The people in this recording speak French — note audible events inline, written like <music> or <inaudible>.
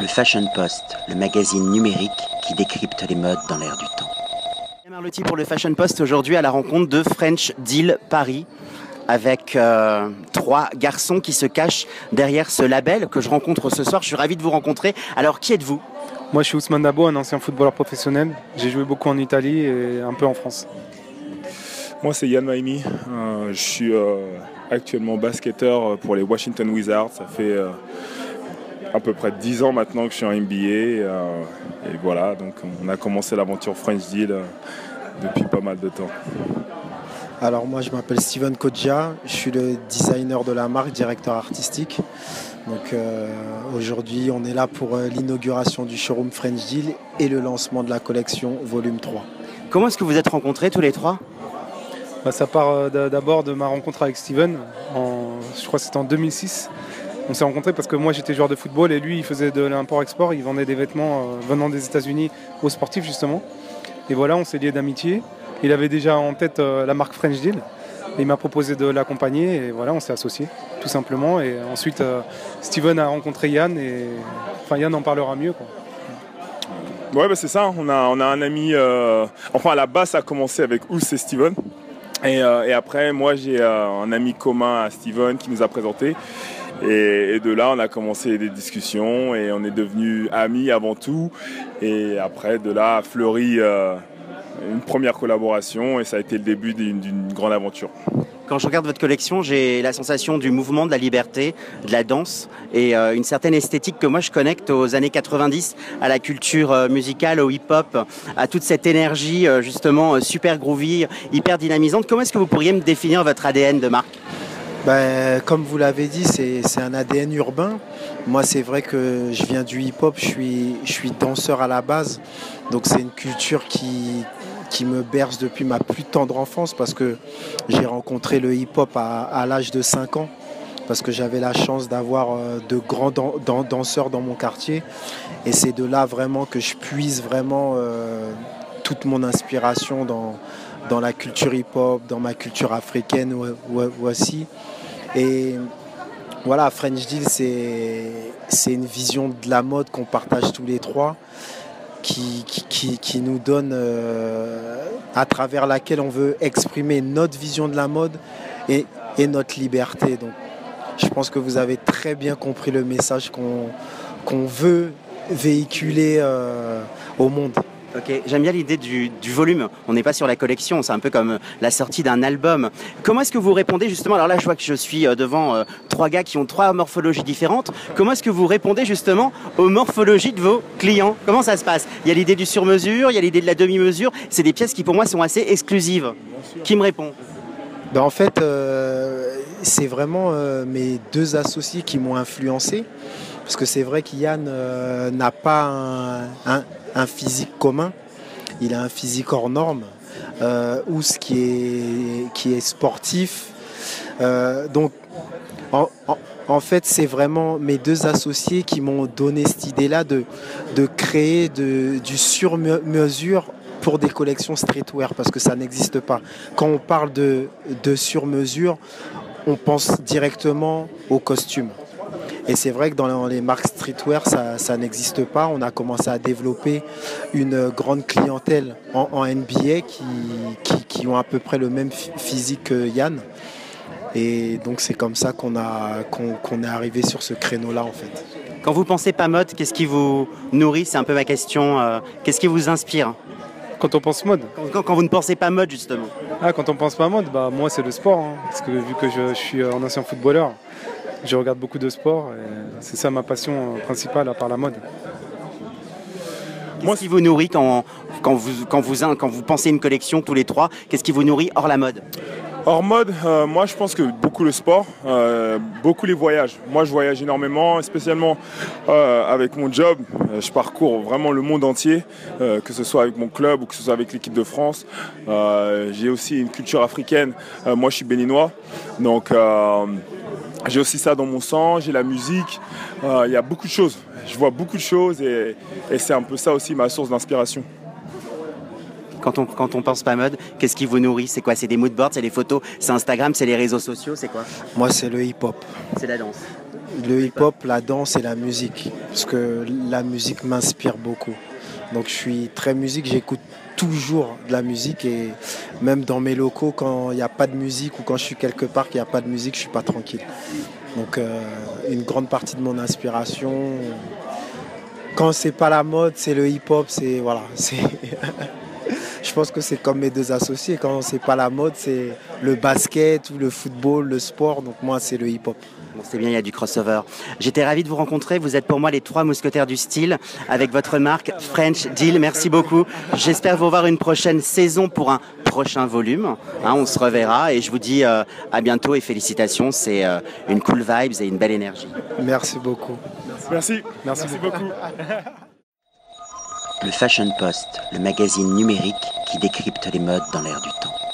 Le Fashion Post, le magazine numérique qui décrypte les modes dans l'air du temps. Marlotti pour le Fashion Post aujourd'hui à la rencontre de French Deal Paris avec euh, trois garçons qui se cachent derrière ce label que je rencontre ce soir. Je suis ravi de vous rencontrer. Alors qui êtes-vous? Moi je suis Ousmane Dabo, un ancien footballeur professionnel. J'ai joué beaucoup en Italie et un peu en France. Moi c'est Yann Maimi. Euh, je suis euh, actuellement basketteur pour les Washington Wizards. Ça fait à peu près 10 ans maintenant que je suis en NBA. et voilà, donc on a commencé l'aventure French Deal depuis pas mal de temps. Alors moi je m'appelle Steven Kodja, je suis le designer de la marque, directeur artistique. Donc euh, aujourd'hui on est là pour euh, l'inauguration du showroom French Deal et le lancement de la collection volume 3. Comment est-ce que vous êtes rencontrés tous les trois? Bah, Ça part euh, d'abord de ma rencontre avec Steven, je crois que c'était en 2006. On s'est rencontrés parce que moi j'étais joueur de football et lui il faisait de l'import-export, il vendait des vêtements venant des États-Unis aux sportifs justement. Et voilà, on s'est liés d'amitié. Il avait déjà en tête euh, la marque French Deal. il m'a proposé de l'accompagner et voilà, on s'est associés, tout simplement. Et ensuite, euh, Steven a rencontré Yann et enfin Yann en parlera mieux. Ouais, bah, c'est ça. On a, on a un ami. Euh, enfin, à la base, ça a commencé avec Ous et Steven. Et, après, moi, j'ai un ami commun à Steven qui nous a présenté. Et, de là, on a commencé des discussions et on est devenus amis avant tout. Et après, de là, a fleuri euh, une première collaboration et ça a été le début d'une grande aventure. Quand je regarde votre collection, j'ai la sensation du mouvement, de la liberté, de la danse et euh, une certaine esthétique que moi je connecte aux années 90, à la culture euh, musicale, au hip-hop, à toute cette énergie justement super groovy, hyper dynamisante. Comment est-ce que vous pourriez me définir votre ADN de marque? Ben, comme vous l'avez dit, c'est un ADN urbain. Moi, c'est vrai que je viens du hip-hop, je suis, danseur à la base. Donc, c'est une culture qui, me berce depuis ma plus tendre enfance parce que j'ai rencontré le hip-hop à, l'âge de 5 ans parce que j'avais la chance d'avoir euh, de grands danseurs dans mon quartier. Et c'est de là vraiment que je puise vraiment euh, toute mon inspiration dans, dans la culture hip-hop, dans ma culture africaine aussi. Et voilà, French Deal, c'est une vision de la mode qu'on partage tous les trois, qui, qui, nous donne, euh, à travers laquelle on veut exprimer notre vision de la mode et, et notre liberté. Donc, je pense que vous avez très bien compris le message qu'on veut véhiculer euh, au monde. Ok, j'aime bien l'idée du, volume. On n'est pas sur la collection, c'est un peu comme la sortie d'un album. Comment est-ce que vous répondez justement Alors là, je vois que je suis euh, devant euh, trois gars qui ont trois morphologies différentes. Comment est-ce que vous répondez justement aux morphologies de vos clients? Comment ça se passe? Il y a l'idée du sur-mesure, il y a l'idée de la demi-mesure. C'est des pièces qui pour moi sont assez exclusives. Qui me répond? Ben, En fait, euh, c'est vraiment mes deux associés qui m'ont influencé. Parce que c'est vrai qu'Yann n'a pas un physique commun, il a un physique hors norme, euh, ou ce qui est, sportif. Euh, donc, en, fait, c'est vraiment mes deux associés qui m'ont donné cette idée-là de, créer du sur-mesure pour des collections streetwear, parce que ça n'existe pas. Quand on parle de, de sur-mesure, on pense directement aux costumes. Et c'est vrai que dans les marques streetwear, ça, n'existe pas. On a commencé à développer une grande clientèle en, NBA qui, ont à peu près le même physique que Yann. Et donc c'est comme ça qu'on est arrivé sur ce créneau-là en fait. Quand vous pensez pas mode, qu'est-ce qui vous nourrit? C'est un peu ma question. Euh, qu'est-ce qui vous inspire? Quand on pense mode quand, vous ne pensez pas mode, justement. Ah, quand on pense pas mode, bah, moi, c'est le sport. Hein. parce que vu que je, je, suis un ancien footballeur, je regarde beaucoup de sport et c'est ça ma passion principale à part la mode. Qu'est-ce qui vous nourrit quand, quand, vous, quand, vous, quand vous pensez une collection tous les trois Qu'est-ce qui vous nourrit hors la mode? Hors mode, euh, moi je pense que beaucoup le sport, euh, beaucoup les voyages. Moi je voyage énormément, spécialement euh, avec mon job. je parcours vraiment le monde entier, que ce soit avec mon club ou que ce soit avec l'équipe de France. J'ai aussi une culture africaine. moi je suis béninois, donc j'ai aussi ça dans mon sang, j'ai la musique, euh, il y a beaucoup de choses. Je vois beaucoup de choses et, c'est un peu ça aussi ma source d'inspiration. Quand on, quand on pense pas mode, qu'est-ce qui vous nourrit? C'est quoi? C'est des moodboards, c'est les photos, c'est Instagram, c'est les réseaux sociaux, c'est quoi? Moi, c'est le hip-hop. C'est la danse. le hip-hop, la danse et la musique. Parce que la musique m'inspire beaucoup. Donc je suis très musique, j'écoute toujours de la musique et même dans mes locaux, quand il n'y a pas de musique ou quand je suis quelque part qu'il n'y a pas de musique, je suis pas tranquille. Donc euh, une grande partie de mon inspiration, quand c'est pas la mode, c'est le hip-hop, c'est voilà, <laughs> je pense que c'est comme mes deux associés. Quand c'est pas la mode, c'est le basket ou le football, le sport. Donc moi, c'est le hip-hop. Bon, c'est bien, il y a du crossover. J'étais ravi de vous rencontrer. Vous êtes pour moi les trois mousquetaires du style avec votre marque French Deal. Merci beaucoup. J'espère vous voir une prochaine saison pour un prochain volume. Hein, on se reverra et je vous dis euh, à bientôt et félicitations. C'est euh, une cool vibes et une belle énergie. Merci beaucoup. Merci. Merci, beaucoup. Le Fashion Post, le magazine numérique qui décrypte les modes dans l'air du temps.